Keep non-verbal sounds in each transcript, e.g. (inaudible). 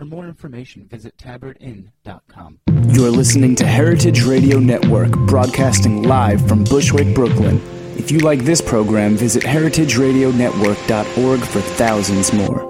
For more information, visit tabardinn.com. You're listening to Heritage Radio Network, broadcasting live from Bushwick, Brooklyn. If you like this program, visit heritageradionetwork.org for thousands more.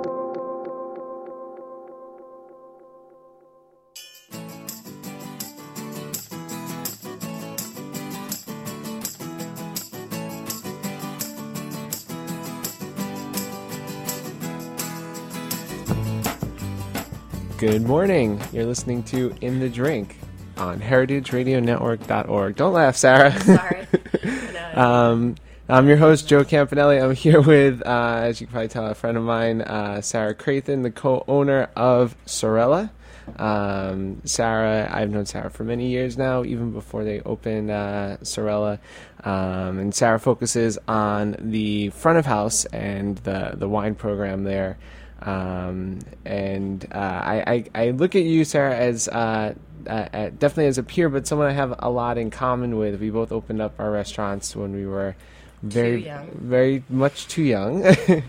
Good morning. You're listening to In the Drink on heritageradionetwork.org. Don't laugh, Sarah. Sorry. (laughs) um, I'm your host, Joe Campanelli. I'm here with, uh, as you can probably tell, a friend of mine, uh, Sarah Krathen, the co-owner of Sorella. Um, Sarah, I've known Sarah for many years now, even before they opened uh, Sorella. Um, and Sarah focuses on the front of house and the the wine program there. Um, and uh, I, I, I look at you, Sarah, as uh, uh, uh, definitely as a peer, but someone I have a lot in common with. We both opened up our restaurants when we were very, young. very much too young,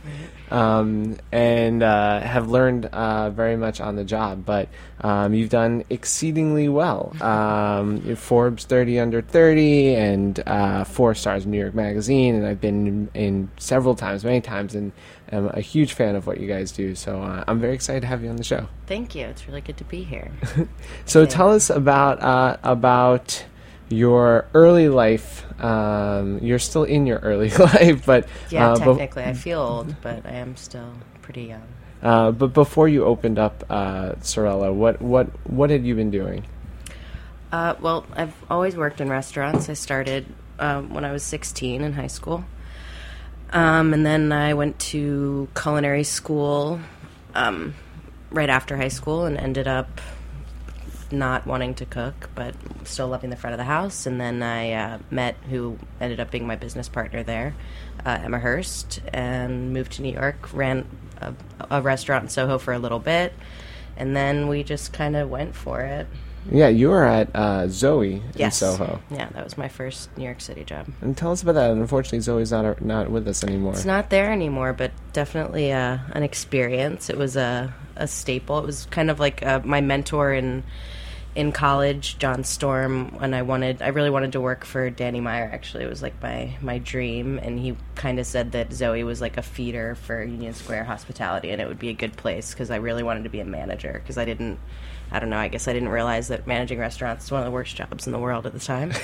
(laughs) um, and uh, have learned uh, very much on the job. But um, you've done exceedingly well. (laughs) Um, Forbes 30 under 30 and uh, four stars in New York Magazine, and I've been in, in several times, many times, and am a huge fan of what you guys do. So uh, I'm very excited to have you on the show. Thank you. It's really good to be here. (laughs) So tell us about uh, about your early life. Um, you're still in your early (laughs) life, but Yeah, uh, technically, I feel old, but I am still pretty young. uh, but before you opened up uh, Sorella, what what what had you been doing? Uh, well, I've always worked in restaurants. I started um, when I was 16 in high school. Um, and then I went to culinary school um, right after high school and ended up not wanting to cook, but still loving the front of the house. And then I uh, met who ended up being my business partner there, uh, Emma Hearst, and moved to New York, ran a, a restaurant in Soho for a little bit. And then we just kind of went for it. Yeah, you were at uh, Zoe Yes. in Soho, Yeah, that was my first New York City job. and tell us about that. Unfortunately, Zoe's not not with us anymore. It's not there anymore, but definitely uh, an experience. It was a, a staple. It was kind of like uh, my mentor in in college, John Storm. When I wanted, I really wanted to work for Danny Meyer. Actually, it was like my my dream, and he kind of said that Zoe was like a feeder for Union Square hospitality, and it would be a good place because I really wanted to be a manager because I didn't. I don't know. I guess I didn't realize that managing restaurants is one of the worst jobs in the world at the time. (laughs)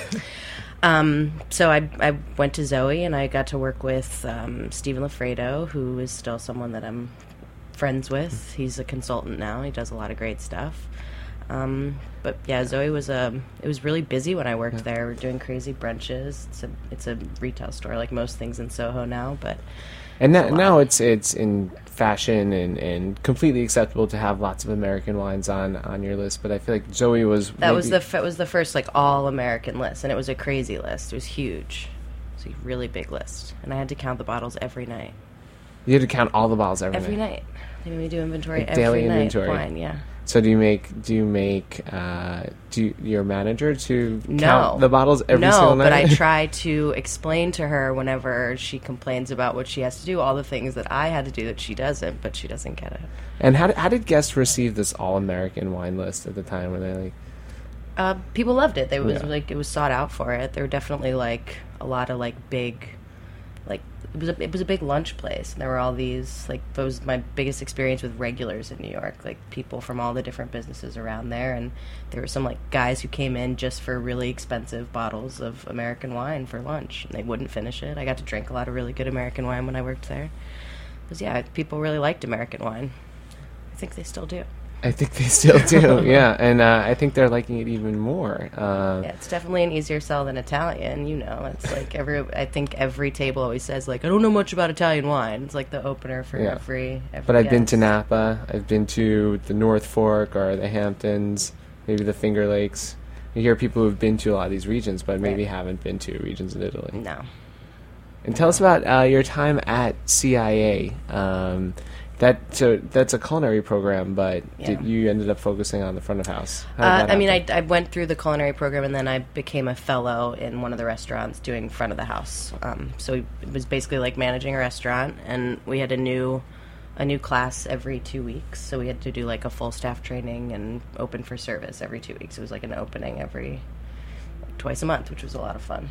Um, so I, I went to Zoe and I got to work with um, Stephen Lafredo, who is still someone that I'm friends with. He's a consultant now. He does a lot of great stuff. Um, but yeah, Zoe was a. It was really busy when I worked there. We're doing crazy brunches. It's a it's a retail store like most things in Soho now, but And now, a lot. now it's it's in fashion and, and completely acceptable to have lots of American wines on, on your list. But I feel like Zoe was that was the f- it was the first like all American list, and it was a crazy list. It was huge. It was a really big list, and I had to count the bottles every night. you had to count all the bottles every, night. Every night. night. They made me do inventory Like every daily night. inventory. Wine, yeah. So do you make do you make uh, do you, your manager to No. count the bottles every no, single night? No, but I (laughs) try to explain to her whenever she complains about what she has to do, all the things that I had to do that she doesn't, but she doesn't get it. and how did, how did guests receive this all American wine list at the time? Were they like, Uh, people loved it. They was Yeah. like it was sought out for it. There were definitely like a lot of like big, like it was a it was a big lunch place. And there were all these like that was my biggest experience with regulars in New York. Like people from all the different businesses around there, and there were some like guys who came in just for really expensive bottles of American wine for lunch, and they wouldn't finish it. I got to drink a lot of really good American wine when I worked there. Because yeah, people really liked American wine. I think they still do. I think they still do, (laughs) yeah, and uh, I think they're liking it even more. Uh, Yeah, it's definitely an easier sell than Italian. You know, it's like every. I think every table always says like, "I don't know much about Italian wine." It's like the opener for Yeah. every, every. But I've been to. Napa. I've been to the North Fork or the Hamptons, maybe the Finger Lakes. You hear people who've been to a lot of these regions, but maybe Right. haven't been to regions in Italy. No, And tell us about uh, your time at CIA. Um, that so that's a culinary program, but did, you ended up focusing on the front of house. Uh, I mean, I. I went through the culinary program and then I became a fellow in one of the restaurants doing front of the house. Um, so it was basically like managing a restaurant, and we had a new a new class every two weeks. So we had to do like a full staff training and open for service every two weeks. It was like an opening every twice a month, which was a lot of fun.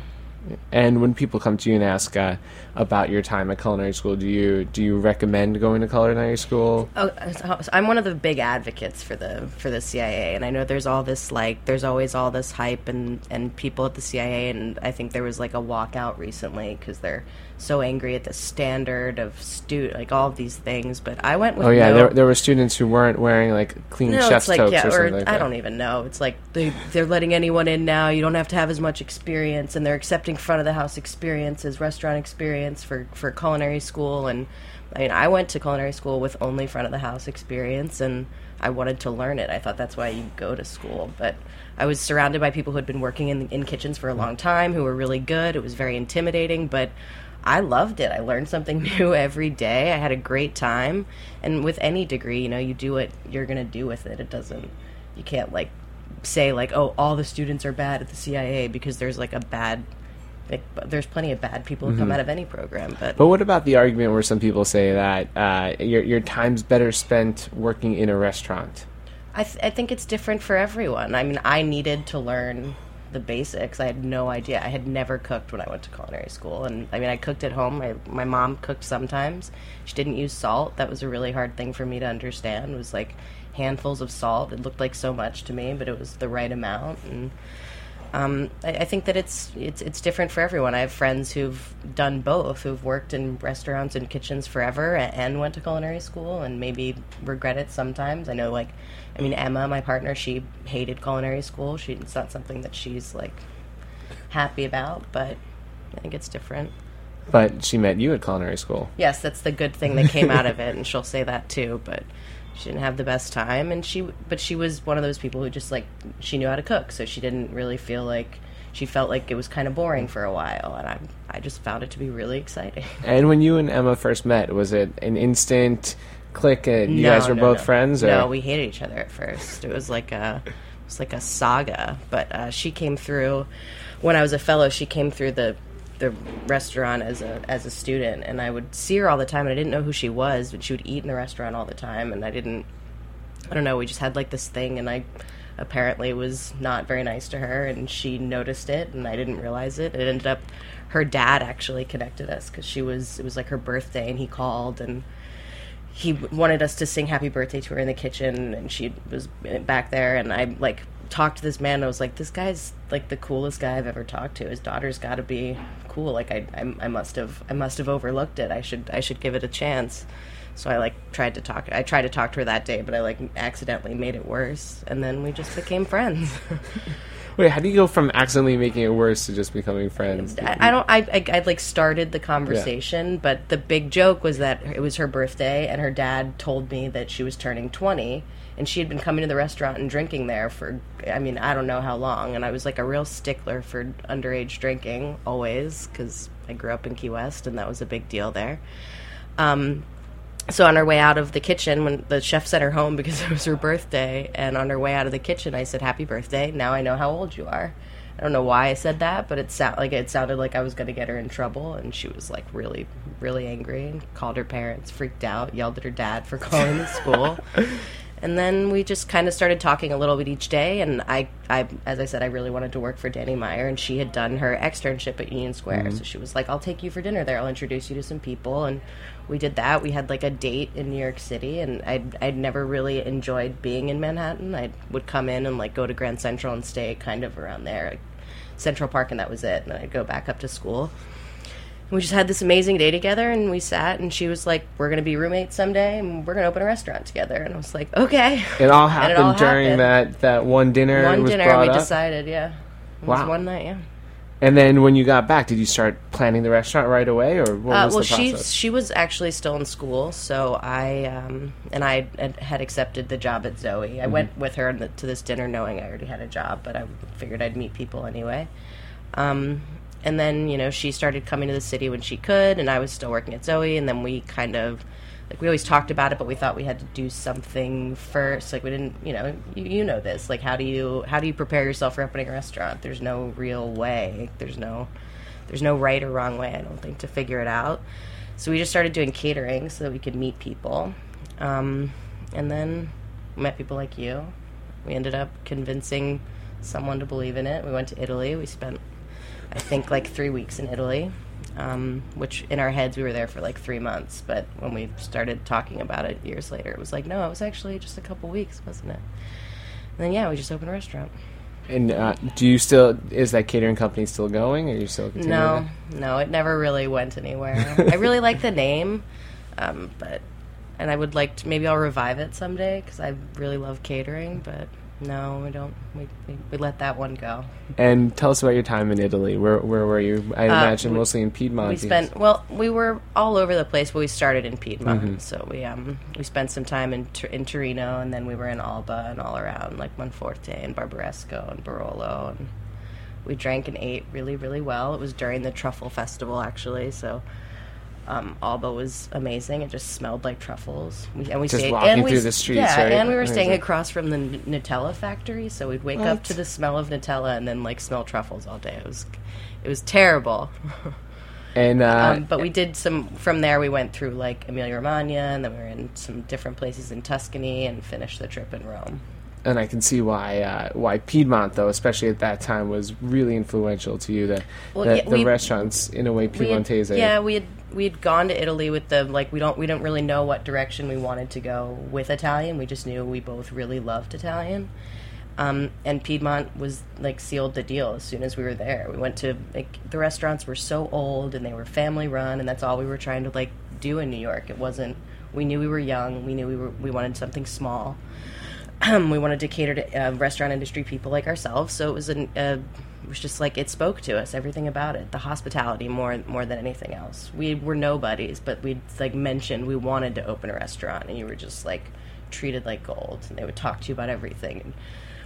And when people come to you and ask uh, about your time at culinary school, do you do you recommend going to culinary school? Oh, so I'm one of the big advocates for the for the CIA, and I know there's all this like there's always all this hype and and people at the CIA, and I think there was like a walkout recently because they're so angry at the standard of stu like all of these things. But I went with Oh yeah, no, there, there were students who weren't wearing like clean no, chef's like toques yeah, or or like I don't even know. It's like they they're letting anyone in now. You don't have to have as much experience, and they're accepting front of the house experience as restaurant experience for for culinary school. And I mean, I went to culinary school with only front of the house experience, and I wanted to learn it. I thought that's why you go to school, but. I was surrounded by people who had been working in in kitchens for a long time, who were really good. It was very intimidating, but I loved it. I learned something (laughs) new every day. I had a great time. And with any degree, you know, you do what you're to do with it. It doesn't, you can't like say, like, oh, all the students are bad at the CIA because there's like a bad, like, there's plenty of bad people who come out of any program. But, But what about the argument where some people say that uh, your your time's better spent working in a restaurant? I, th- I think it's different for everyone. I mean, I needed to learn the basics. I had no idea. I had never cooked when I went to culinary school, and I mean, I cooked at home. My my mom cooked sometimes. She didn't use salt. That was a really hard thing for me to understand. It was like handfuls of salt. It looked like so much to me, but it was the right amount. And um, I, I think that it's it's it's different for everyone. I have friends who've done both, who've worked in restaurants and kitchens forever and, and went to culinary school, and maybe regret it sometimes. I know, like, I mean, Emma, my partner, she hated culinary school. She it's not something that she's like happy about, but I think it's different. But she met you at culinary school. Yes, that's the good thing that came out of it, and she'll say that too. But she didn't have the best time, and she but she was one of those people who just like she knew how to cook, so she didn't really feel like she felt like it was kind of boring for a while, and I I just found it to be really exciting. And when you and Emma first met, was it an instant click? And you No, guys were no, both no. friends? Or? No, we hated each other at first. It was like a it was like a saga. But uh, she came through when I was a fellow. She came through the the restaurant as a as a student, and I would see her all the time, and I didn't know who she was, but she would eat in the restaurant all the time, and I didn't. I don't know. We just had like this thing, and I apparently was not very nice to her, and she noticed it, and I didn't realize it. It ended up her dad actually connected us because she was it was like her birthday, and he called and he wanted us to sing happy birthday to her in the kitchen and she was eh, back there and i like talked to this man and i was like this guy's like the coolest guy i've ever talked to. His daughter's got to be cool. Like I, I i must have i must have overlooked it. I should i should give it a chance. So i like tried to talk i tried to talk to her that day but i like accidentally made it worse and then we just became friends. (laughs) Wait, how do you go from accidentally making it worse to just becoming friends? I, I don't. I, I I like started the conversation, but the big joke was that it was her birthday, and her dad told me that she was turning twenty, and she had been coming to the restaurant and drinking there for, I mean, I don't know how long, and I was like a real stickler for underage drinking always because I grew up in Key West, and that was a big deal there. Um, so on our way out of the kitchen, when the chef sent her home because (laughs) it was her birthday, and on her way out of the kitchen, I said, "Happy birthday! Now I know how old you are." I don't know why I said that, but it sound like it sounded like I was going to get her in trouble, and she was like really, really angry and called her parents, freaked out, yelled at her dad for calling the school. (laughs) And then we just kind of started talking a little bit each day. And I, I, as I said, I really wanted to work for Danny Meyer, and she had done her externship at Union Square. Mm-hmm. So she was like, "I'll take you for dinner there. I'll introduce you to some people." And we did that. We had like a date in New York City, and I'd, I'd never really enjoyed being in Manhattan. I would come in and like go to Grand Central and stay kind of around there, like Central Park, and that was it. And then I'd go back up to school we just had this amazing day together and we sat and she was like we're going to be roommates someday and we're going to open a restaurant together and i was like okay It all (laughs) happened it all during happened. that that one dinner. one dinner we up. decided yeah it was Wow. one night yeah And then when you got back, did you start planning the restaurant right away, or what uh, was well the process? she she was actually still in school so i um, and i had- had accepted the job at zoe Mm-hmm. i went with her to this dinner knowing i already had a job but i figured i'd meet people anyway um, and then you know she started coming to the city when she could and i was still working at zoe and then we kind of like we always talked about it but we thought we had to do something first. Like we didn't you know you, you know this. Like how do you how do you prepare yourself for opening a restaurant? There's no real way. There's no there's no right or wrong way i don't think to figure it out. So we just started doing catering so that we could meet people. Um, and then met people like you. We ended up convincing someone to believe in it. We went to italy. We spent I think like three weeks in Italy, um, which in our heads we were there for like three months. But when we started talking about it years later, it was like, no, it was actually just a couple weeks, wasn't it? And then yeah, we just opened a restaurant. and uh, do you still is that catering company still going, or are you still continuing? No, that? no, it never really went anywhere. I really like the name, um, but and I would like to maybe I'll revive it someday because I really love catering. But no, we don't. We, we we let that one go. And tell us about your time in Italy. Where where were you? I imagine Uh, we- mostly in Piedmont. We spent well. We were all over the place, but we started in Piedmont. So we um we spent some time in in Torino, and then we were in Alba and all around like Monforte and Barbaresco and Barolo, and we drank and ate really really well. It was during the truffle festival actually, so. Um, Alba was amazing. It just smelled like truffles. We, and we Just stayed, walking and we, through the streets, Yeah, right? and we were staying across from the N- Nutella factory, so we'd wake What? up to the smell of Nutella and then like smell truffles all day. It was, it was terrible. (laughs) and uh, Um, but we did some from there. We went through like Emilia Romagna, and then we were in some different places in Tuscany, and finished the trip in Rome. and I can see why uh, why Piedmont though, especially at that time, was really influential to you. The Well, the, yeah, the we- restaurants in a way Piedmontese. had- yeah, we had we had gone to Italy with the like we don't we don't really know what direction we wanted to go with Italian. We just knew we both really loved Italian. Um, and Piedmont was like sealed the deal as soon as we were there. We went to like the restaurants were so old and they were family run, and that's all we were trying to like do in New York. It wasn't. We knew we were young. We knew we were we wanted something small. (clears throat) we wanted to cater to uh, restaurant industry people like ourselves. So it was an uh, it was just like it spoke to us everything about it the hospitality more more than anything else. We were nobodies but we'd like mentioned we wanted to open a restaurant and you were just like treated like gold and they would talk to you about everything. And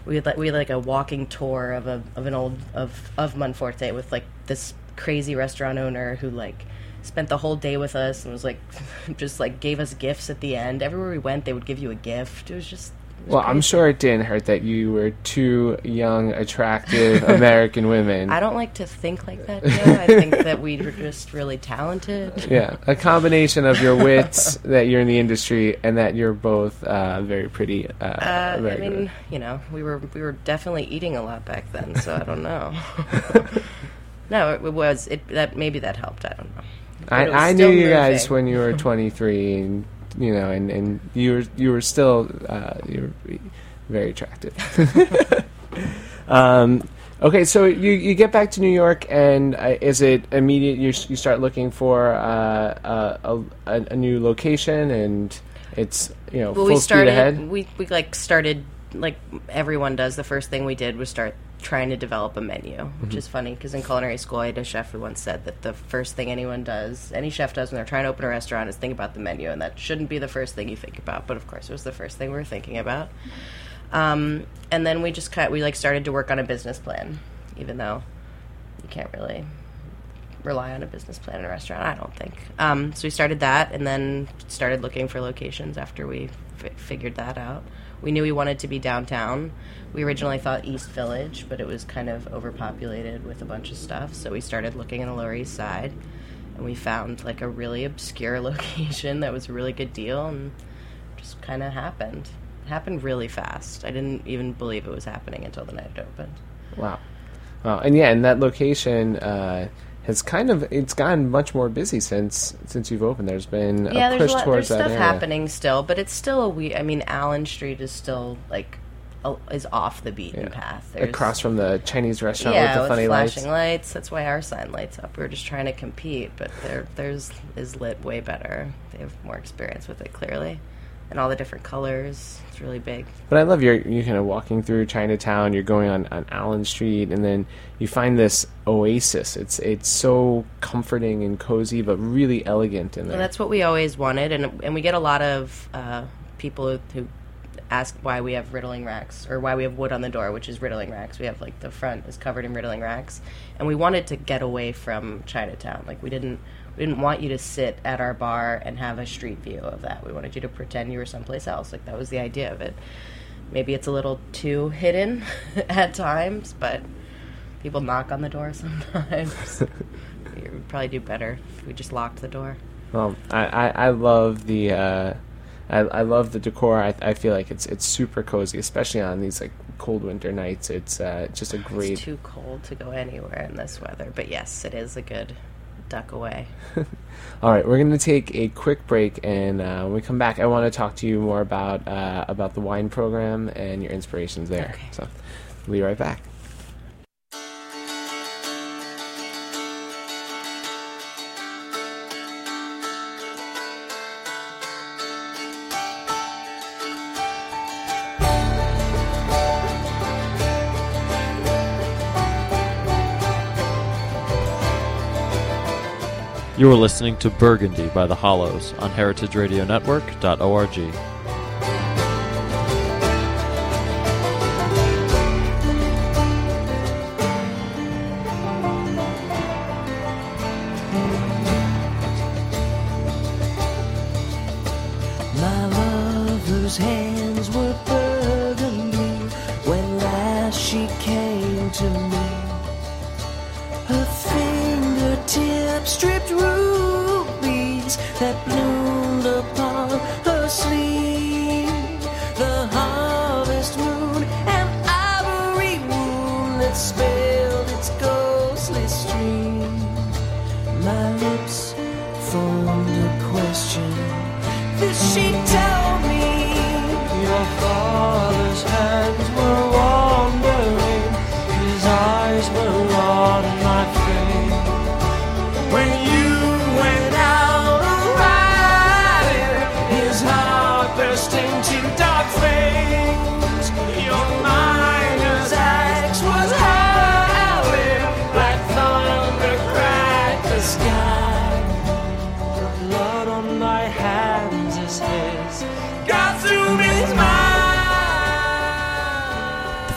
we had like we had like a walking tour of a of an old of of Monforte with like this crazy restaurant owner who like spent the whole day with us and was like (laughs) just like gave us gifts at the end. Everywhere we went they would give you a gift. It was just it Well, I'm sure it didn't hurt that you were two young, attractive (laughs) American women. I don't like to think like that, Joe. I think that we were just really talented. Yeah, a combination of your wits (laughs) that you're in the industry and that you're both uh, very pretty. Uh, Uh, I mean, you know, we were we were definitely eating a lot back then, so I don't know. (laughs) no, it was it that maybe that helped. I don't know. But I, I knew you guys when you were 23, and you know, and, and you were you were still uh, you were very attractive. (laughs) um, okay, so you you get back to New York, and uh, is it immediate? You you start looking for uh, a, a a new location, and it's you know Well, full we started. speed ahead. We we like started like everyone does. The first thing we did was start trying to develop a menu, Mm-hmm. which is funny because in culinary school, I had a chef who once said that the first thing anyone does, any chef does when they're trying to open a restaurant, is think about the menu, and that shouldn't be the first thing you think about. But of course, it was the first thing we were thinking about. Um, and then we just kind we like started to work on a business plan, even though you can't really rely on a business plan in a restaurant. I don't think. Um, so we started that, and then started looking for locations after we f- figured that out. We knew we wanted to be downtown. We originally thought East Village, but it was kind of overpopulated with a bunch of stuff. So we started looking in the Lower East Side, and we found like a really obscure (laughs) location that was a really good deal, and just kind of happened. It happened really fast. I didn't even believe it was happening until the night it opened. Wow. Wow. And yeah, and that location uh, has kind of it's gotten much more busy since since you've opened. There's been yeah, a there's push a lot, towards there's that stuff area. happening still, but it's still a we. I mean, Allen Street is still like a, is off the beaten Yeah. path. There's, Across from the Chinese restaurant yeah, with the funny flashing lights. lights. That's why our sign lights up. We're just trying to compete, but their theirs is lit way better. They have more experience with it, clearly, and all the different colors. It's really big. But I love your you kind of walking through Chinatown. You're going on, on Allen Street, and then you find this oasis. It's it's so comforting and cozy, but really elegant in there. Well, that's what we always wanted, and and we get a lot of uh, people who ask why we have riddling racks or why we have wood on the door, which is riddling racks. We have like the front is covered in riddling racks, and we wanted to get away from Chinatown. Like we didn't we didn't want you to sit at our bar and have a street view of that. We wanted you to pretend you were someplace else. Like that was the idea of it. Maybe it's a little too hidden (laughs) at times, but people knock on the door (laughs) sometimes. would probably do better if we just locked the door. Well, I, I, I love the uh, I, I love the decor. I, I feel like it's it's super cozy, especially on these like cold winter nights. It's uh, just a great. It's too cold to go anywhere in this weather, but yes, it is a good duck away. (laughs) All right, we're going to take a quick break, and uh, when we come back, I want to talk to you more about uh, about the wine program and your inspirations there. Okay. So, we'll be right back. You are listening to Burgundy by the Hollows on heritageradionetwork.org.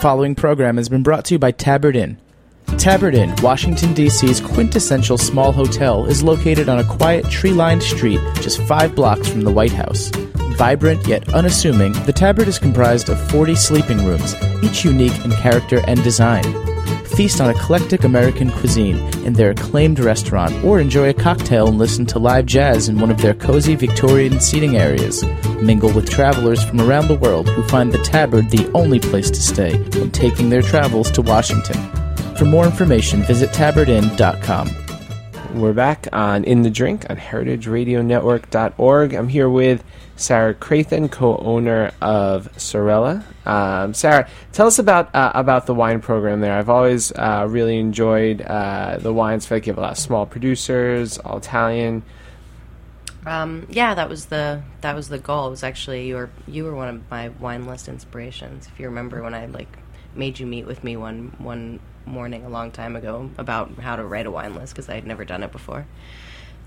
following program has been brought to you by Tabard Inn. Tabard Inn, Washington, D.C.'s quintessential small hotel, is located on a quiet, tree lined street just five blocks from the White House. Vibrant yet unassuming, the Tabard is comprised of 40 sleeping rooms, each unique in character and design. Feast on eclectic American cuisine in their acclaimed restaurant, or enjoy a cocktail and listen to live jazz in one of their cozy Victorian seating areas. Mingle with travelers from around the world who find the Tabard the only place to stay when taking their travels to Washington. For more information, visit tabardinn.com. We're back on In the Drink on heritageradionetwork.org. I'm here with Sarah Krathen, co-owner of Sorella. Um, Sarah, tell us about uh, about the wine program there. I've always uh, really enjoyed uh, the wines. I feel like you have a lot of small producers, all Italian. Um, yeah, that was the that was the goal. It was actually you were you were one of my wine list inspirations. If you remember when I like made you meet with me one one morning a long time ago about how to write a wine list because I had never done it before.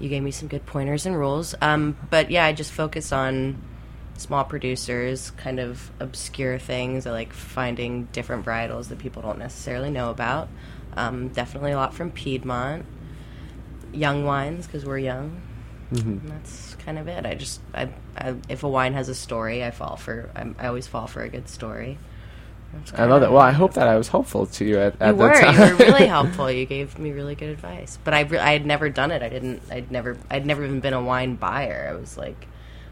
You gave me some good pointers and rules. Um, but yeah, I just focus on small producers, kind of obscure things. I like finding different varietals that people don't necessarily know about. Um, definitely a lot from Piedmont young wines because we're young. Mm-hmm. That's kind of it. I just, I, I, if a wine has a story, I fall for. I'm, I always fall for a good story. I love that. Well, I hope that I was helpful to you at, at you were. time. You were really (laughs) helpful. You gave me really good advice. But I, re- I had never done it. I didn't. I'd never. I'd never even been a wine buyer. I was like,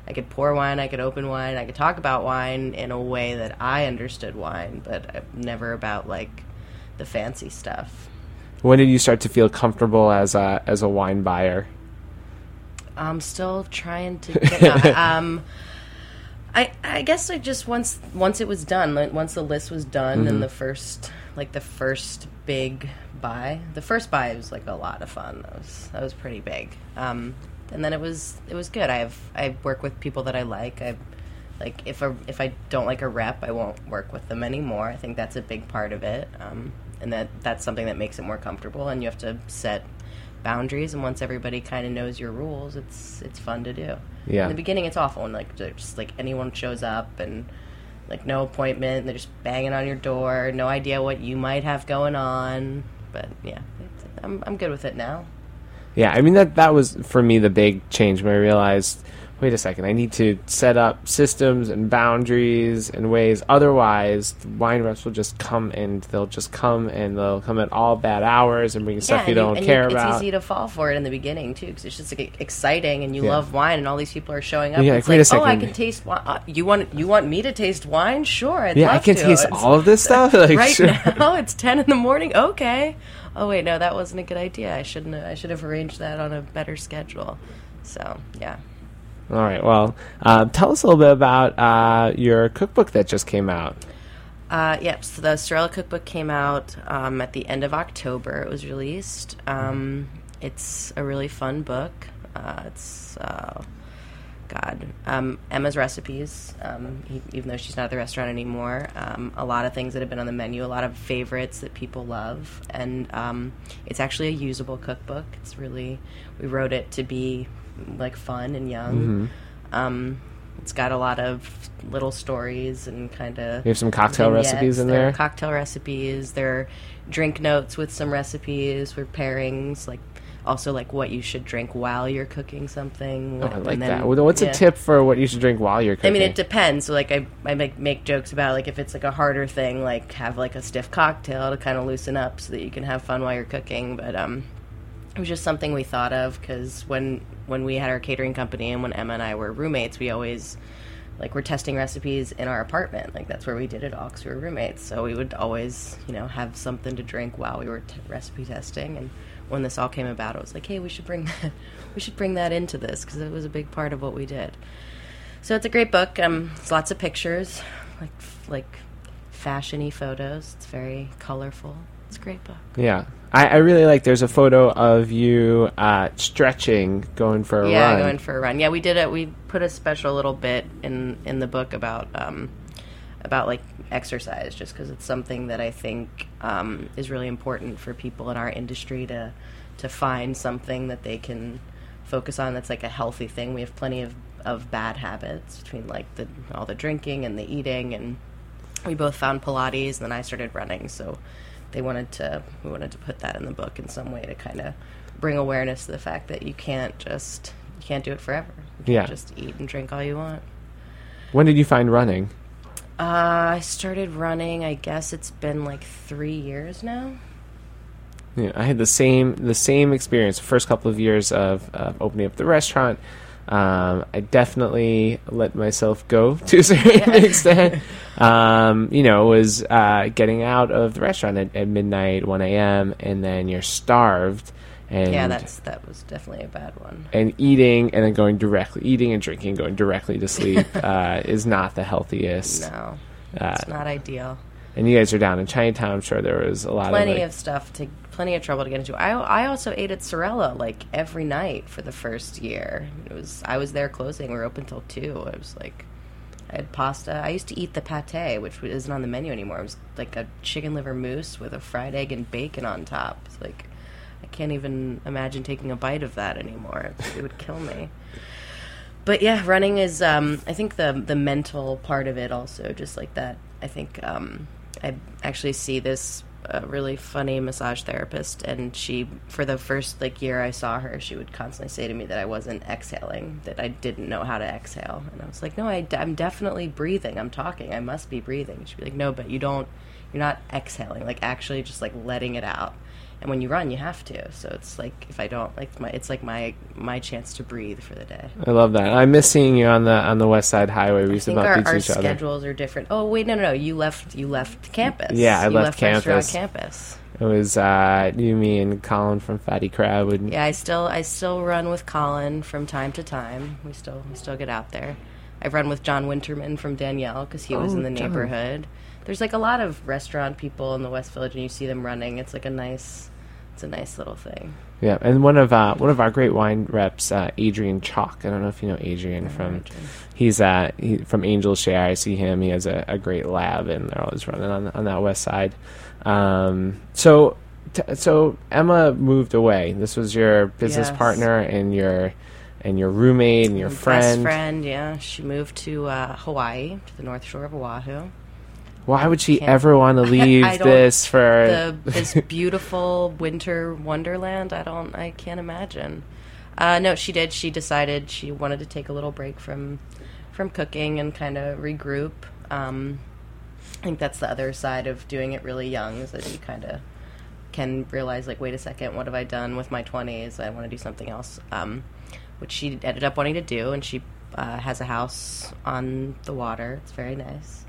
I could pour wine. I could open wine. I could talk about wine in a way that I understood wine, but never about like the fancy stuff. when did you start to feel comfortable as a as a wine buyer? I'm still trying to. Get, (laughs) um, I I guess I just once once it was done, like, once the list was done, and the first like the first big buy, the first buy was like a lot of fun. That was that was pretty big. Um, and then it was it was good. I have I work with people that I like. I like if a if I don't like a rep, I won't work with them anymore. I think that's a big part of it. Um, and that that's something that makes it more comfortable. And you have to set boundaries. And once everybody kind of knows your rules, it's it's fun to do. Yeah. In the beginning, it's awful and like just like anyone shows up and like no appointment, and they're just banging on your door, no idea what you might have going on. But yeah, it's, I'm I'm good with it now. Yeah, I mean that that was for me the big change when I realized, wait a second, I need to set up systems and boundaries and ways. Otherwise, the wine reps will just come and they'll just come and they'll come at all bad hours and bring stuff you don't and care it's about. It's easy to fall for it in the beginning too, because it's just like exciting and you Yeah. love wine, and all these people are showing up. Yeah, and it's wait a like, oh, I can taste wine. Uh, you want you want me to taste wine? Sure, I'd yeah, I can to. taste It's- all of this (laughs) stuff. (laughs) Like, right sure. now it's 10 in the morning okay oh wait no that wasn't a good idea i shouldn't have, i should have arranged that on a better schedule so yeah All right. Well, uh, tell us a little bit about uh, your cookbook that just came out. uh, yep so the Sorella cookbook came out um, at the end of october it was released um, it's a really fun book uh, it's uh, God, um, Emma's recipes. Um, e- even though she's not at the restaurant anymore, um, a lot of things that have been on the menu, a lot of favorites that people love, and um, it's actually a usable cookbook. It's really we wrote it to be like fun and young. Um, it's got a lot of little stories and kind of. You have some cocktail recipes in there? Cocktail recipes. There are drink notes with some recipes for pairings, like also like what you should drink while you're cooking something. Oh, I like then- that. What's yeah. a tip for what you should drink while you're cooking? I mean, it depends. So, like, I, I make, make jokes about, like, if it's, like, a harder thing, like, have, like, a stiff cocktail to kind of loosen up so that you can have fun while you're cooking. But, um, it was just something we thought of because when, when we had our catering company and when Emma and I were roommates, we always, like, were testing recipes in our apartment. Like, that's where we did it all because we were roommates. So we would always, you know, have something to drink while we were t- recipe testing. And when this all came about, I was like, hey, we should bring that, (laughs) we should bring that into this because it was a big part of what we did. So it's a great book. Um, it's lots of pictures, like like fashiony photos. It's very colorful. Great book. yeah, I, I really like. There's a photo of you uh, stretching, going for a run. yeah, run. going for a run. Yeah, we did it. We put a special little bit in in the book about um, about like exercise, just because it's something that I think um, is really important for people in our industry to to find something that they can focus on that's like a healthy thing. We have plenty of of bad habits between like the all the drinking and the eating and we both found Pilates and then I started running so they wanted to we wanted to put that in the book in some way to kind of bring awareness to the fact that you can't just you can't do it forever. You Yeah. just eat and drink all you want. when did you find running? Uh, I started running. I guess it's been like three years now. Yeah, I had the same the same experience. The first couple of years of uh, opening up the restaurant, um, I definitely let myself go (laughs) to a certain (laughs) extent. Um, you know, it was uh, getting out of the restaurant at, at midnight, one a.m., and then you're starved, and yeah, that's that was definitely a bad one. and eating, and then going directly eating and drinking, going directly to sleep (laughs) uh, is not the healthiest. No, Uh, it's not ideal. And you guys are down in Chinatown. I'm sure there was a lot plenty of, like, of stuff to plenty of trouble to get into. I I also ate at Sorella like every night for the first year. It was I was there closing. We were open till two. I was like, I had pasta. I used to eat the pate, which isn't on the menu anymore. It was like a chicken liver mousse with a fried egg and bacon on top. It's like I can't even imagine taking a bite of that anymore. It would kill me. But yeah, running is. Um, I think the the mental part of it also, just like that. I think um, I actually see this a really funny massage therapist, and she, for the first like year I saw her, she would constantly say to me that I wasn't exhaling, that I didn't know how to exhale, and I was like, no, I, am definitely breathing. I'm talking. I must be breathing. She'd be like, no, but you don't. You're not exhaling. Like actually, just like letting it out. And when you run, you have to. So it's like if I don't, like my, it's like my my chance to breathe for the day. I love that. I miss seeing you on the on the West Side Highway. We used to bump our, into our each other. schedules are different. Oh wait, no, no, no. You left. You left campus. Yeah, I you left Restaurant campus. campus. It was uh, you, me, and Colin from Fatty Crab. Would, Yeah, I still I still run with Colin from time to time. We still we still get out there. I've run with John Winterman from Daniel because he was Oh, in the John. neighborhood. There's like a lot of restaurant people in the West Village, and you see them running. It's like a nice, it's a nice little thing. Yeah, and one of uh, one of our great wine reps, uh, Adrian Chalk. I don't know if you know Adrian from. He's uh he, from Angel Share. I see him. He has a, a great lab, and they're always running on on that west side. Um, so t- so Emma moved away. This was your business Yes. partner and your and your roommate and your Best friend. friend, yeah. She moved to uh, Hawaii, to the North Shore of Oahu. Why would she ever want to (laughs) leave this for? the this beautiful winter wonderland. I don't. I can't imagine. Uh, no, she did. She decided she wanted to take a little break from from cooking and kind of regroup. Um, I think that's the other side of doing it really young is that you kind of can realize like, wait a second, what have I done with my twenties? I want to do something else. Um, which she ended up wanting to do, and she uh, has a house on the water. It's very nice.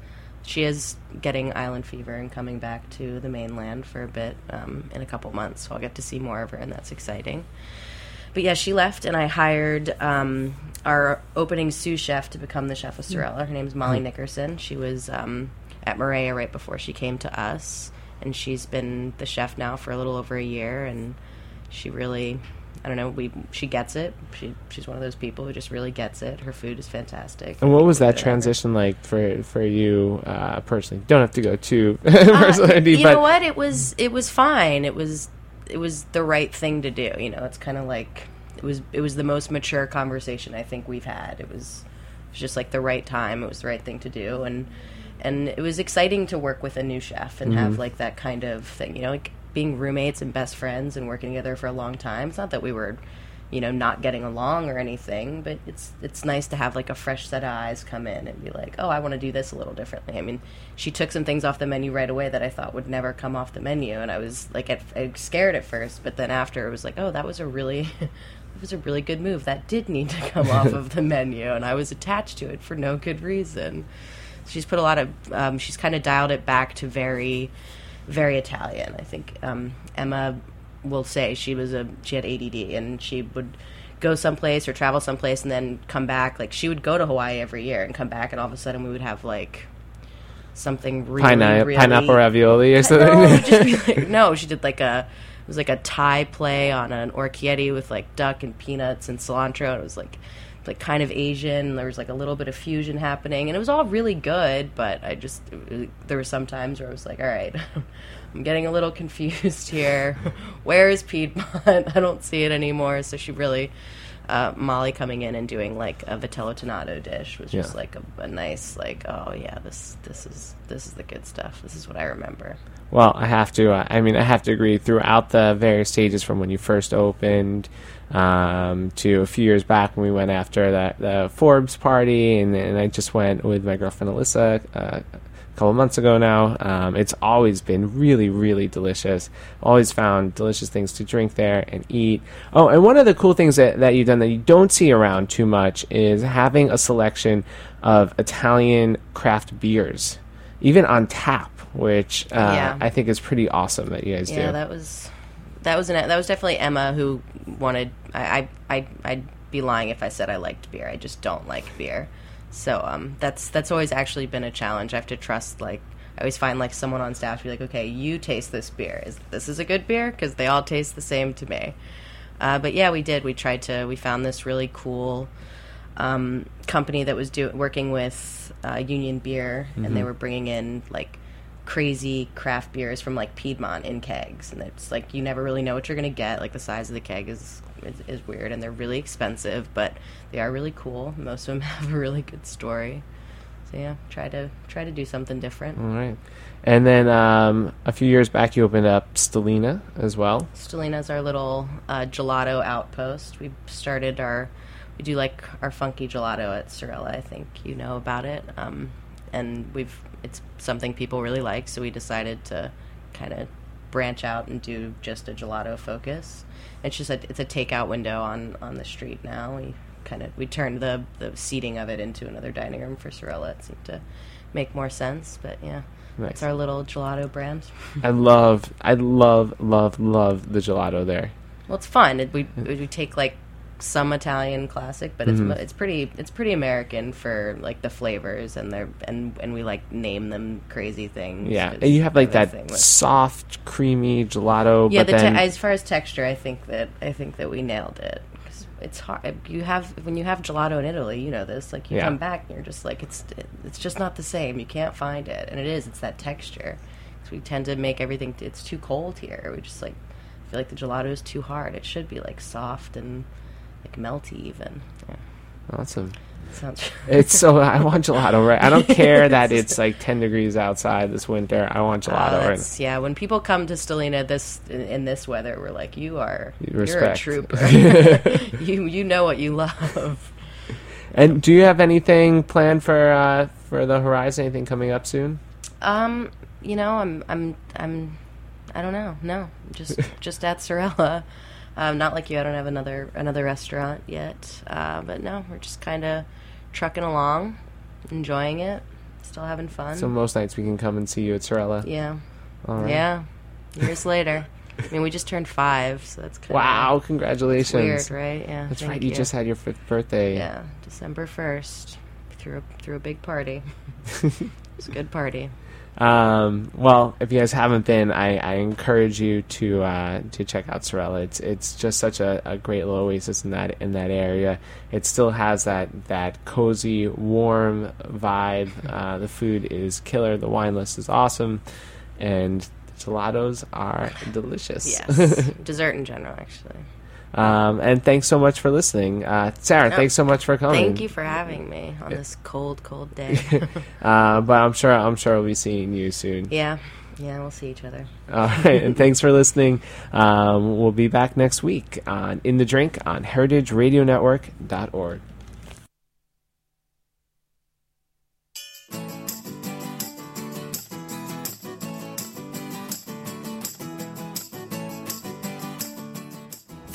She is getting island fever and coming back to the mainland for a bit um, in a couple months, so I'll get to see more of her, and that's exciting. But yeah, she left, and I hired um, our opening sous chef to become the chef of Sorella. Her name's Molly Nickerson. She was um, at Maria right before she came to us, and she's been the chef now for a little over a year, and she really. I don't know. We she gets it. She she's one of those people who just really gets it. Her food is fantastic. and what was that transition like for for you uh, personally? Don't have to go too (laughs) Uh, personally, you but know what? It was it was fine. It was it was the right thing to do. You know, it's kind of like it was it was the most mature conversation I think we've had. It was it was just like the right time. It was the right thing to do, and and it was exciting to work with a new chef and have like that kind of thing. You know, like being roommates and best friends and working together for a long time. It's not that we were you know not getting along or anything but it's it's nice to have like a fresh set of eyes come in and be like oh i want to do this a little differently. I mean she took some things off the menu right away that i thought would never come off the menu and i was like at, I scared at first but then after it was like oh that was a really (laughs) it was a really good move. That did need to come off of the (laughs) menu and i was attached to it for no good reason. She's put a lot of um, she's kind of dialed it back to very very italian i think um, emma will say she was a she had ADD and she would go someplace or travel someplace and then come back like she would go to Hawaii every year and come back and all of a sudden we would have like something really, Pineapple, really pineapple ravioli or something. no, just (laughs) like, no, she did like a it was like a Thai play on an orecchiette with like duck and peanuts and cilantro. And it was like like kind of Asian. There was like a little bit of fusion happening, and it was all really good. But I just there were some times where I was like, all right, (laughs) I'm getting a little confused here. Where is Piedmont? (laughs) I don't see it anymore. So she really. Uh, Molly coming in and doing like a vitello tonnato dish was just Yeah. like a, a nice like oh yeah this this is this is the good stuff this is what I remember Well, I have to. uh, I mean, I have to agree. Throughout the various stages, from when you first opened um, to a few years back when we went after the, the Forbes party, and, and I just went with my girlfriend Alyssa uh, a couple months ago now. Um, it's always been really, really delicious. Always found delicious things to drink there and eat. Oh, and one of the cool things that, that you've done that you don't see around too much is having a selection of Italian craft beers, even on tap, which uh, Yeah. I think is pretty awesome that you guys Yeah, do. Yeah, that was that was an, that was definitely Emma who wanted. I, I I I'd be lying if I said I liked beer. I just don't like beer. So um, that's that's always actually been a challenge. I have to trust like. I always find like someone on staff to be like, okay, you taste this beer. Is this is a good beer? Because they all taste the same to me. Uh, but yeah, we did. We tried to. We found this really cool um, company that was do- working with uh, Union Beer, and they were bringing in like crazy craft beers from like Piedmont in kegs, and it's like you never really know what you're gonna get. Like the size of the keg is is, is weird, and they're really expensive, but they are really cool. Most of them (laughs) have a really good story. So yeah, try to try to do something different. All right. And then um, a few years back, you opened up Stellina as well. Stellina's our little uh, gelato outpost. We started our, we do like our funky gelato at Sorella. I think you know about it. Um, and we've, it's something people really like, so we decided to kind of branch out and do just a gelato focus. It's just a, it's a takeout window on on the street now. We kind of we turned the the seating of it into another dining room for Sorella. It seemed to make more sense, but yeah. Nice. It's our little gelato brand. (laughs) I love, I love, love, love the gelato there. Well, it's fun. It, we we take like some Italian classic, but it's mm-hmm. mo it's pretty it's pretty American for like the flavors and their and and we like name them crazy things. Yeah, and you have like that soft, creamy gelato. yeah, but the te- then as far as texture, I think that I think that we nailed it. 'Cause It's hard. Uh, you have when you have gelato in Italy, you know this. Like you Yeah. come back and you're just like it's it's just not the same. You can't find it, and it is. It's that texture. 'Cause we tend to make everything. It's too cold here. We just like feel like the gelato is too hard. It should be like soft and like melty even. Yeah, awesome. sounds. (laughs) It's so I want gelato, right? I don't (laughs) care that it's like ten degrees outside this winter. I want Oh, gelato. right? that's- yeah, when people come to Stellina this in, in this weather, we're like, you are you're a Respect. trooper. (laughs) you you know what you love. And do you have anything planned for uh, for the horizon? Anything coming up soon? Um, you know, I'm I'm I'm I don't know. No, just just at Sorella. Um, not like you. I don't have another another restaurant yet. Uh, but no, we're just kind of trucking along, enjoying it, still having fun. So most nights we can come and see you at Sorella. yeah, right. yeah. Years later. I mean, we just turned five, so that's kind of Wow! Congratulations. weird, right? Yeah, That's right. You. just had your fifth birthday. yeah, December first. Threw a, threw a big party. (laughs) it's a good party. Um, well, if you guys haven't been, I, I encourage you to uh, to check out Sorella. It's it's just such a, a great little oasis in that in that area. It still has that that cozy, warm vibe. Uh, the food is killer. The wine list is awesome, and the gelatos are delicious. Yes, (laughs) dessert in general, actually. Um, and thanks so much for listening, uh, Sarah. No, thanks so much for coming. Thank you for having me on this cold, cold day. (laughs) Uh, but I'm sure I'm sure we'll be seeing you soon. yeah, yeah, we'll see each other. All right, and thanks for listening. Um, we'll be back next week on In the Drink on heritageradionetwork.org.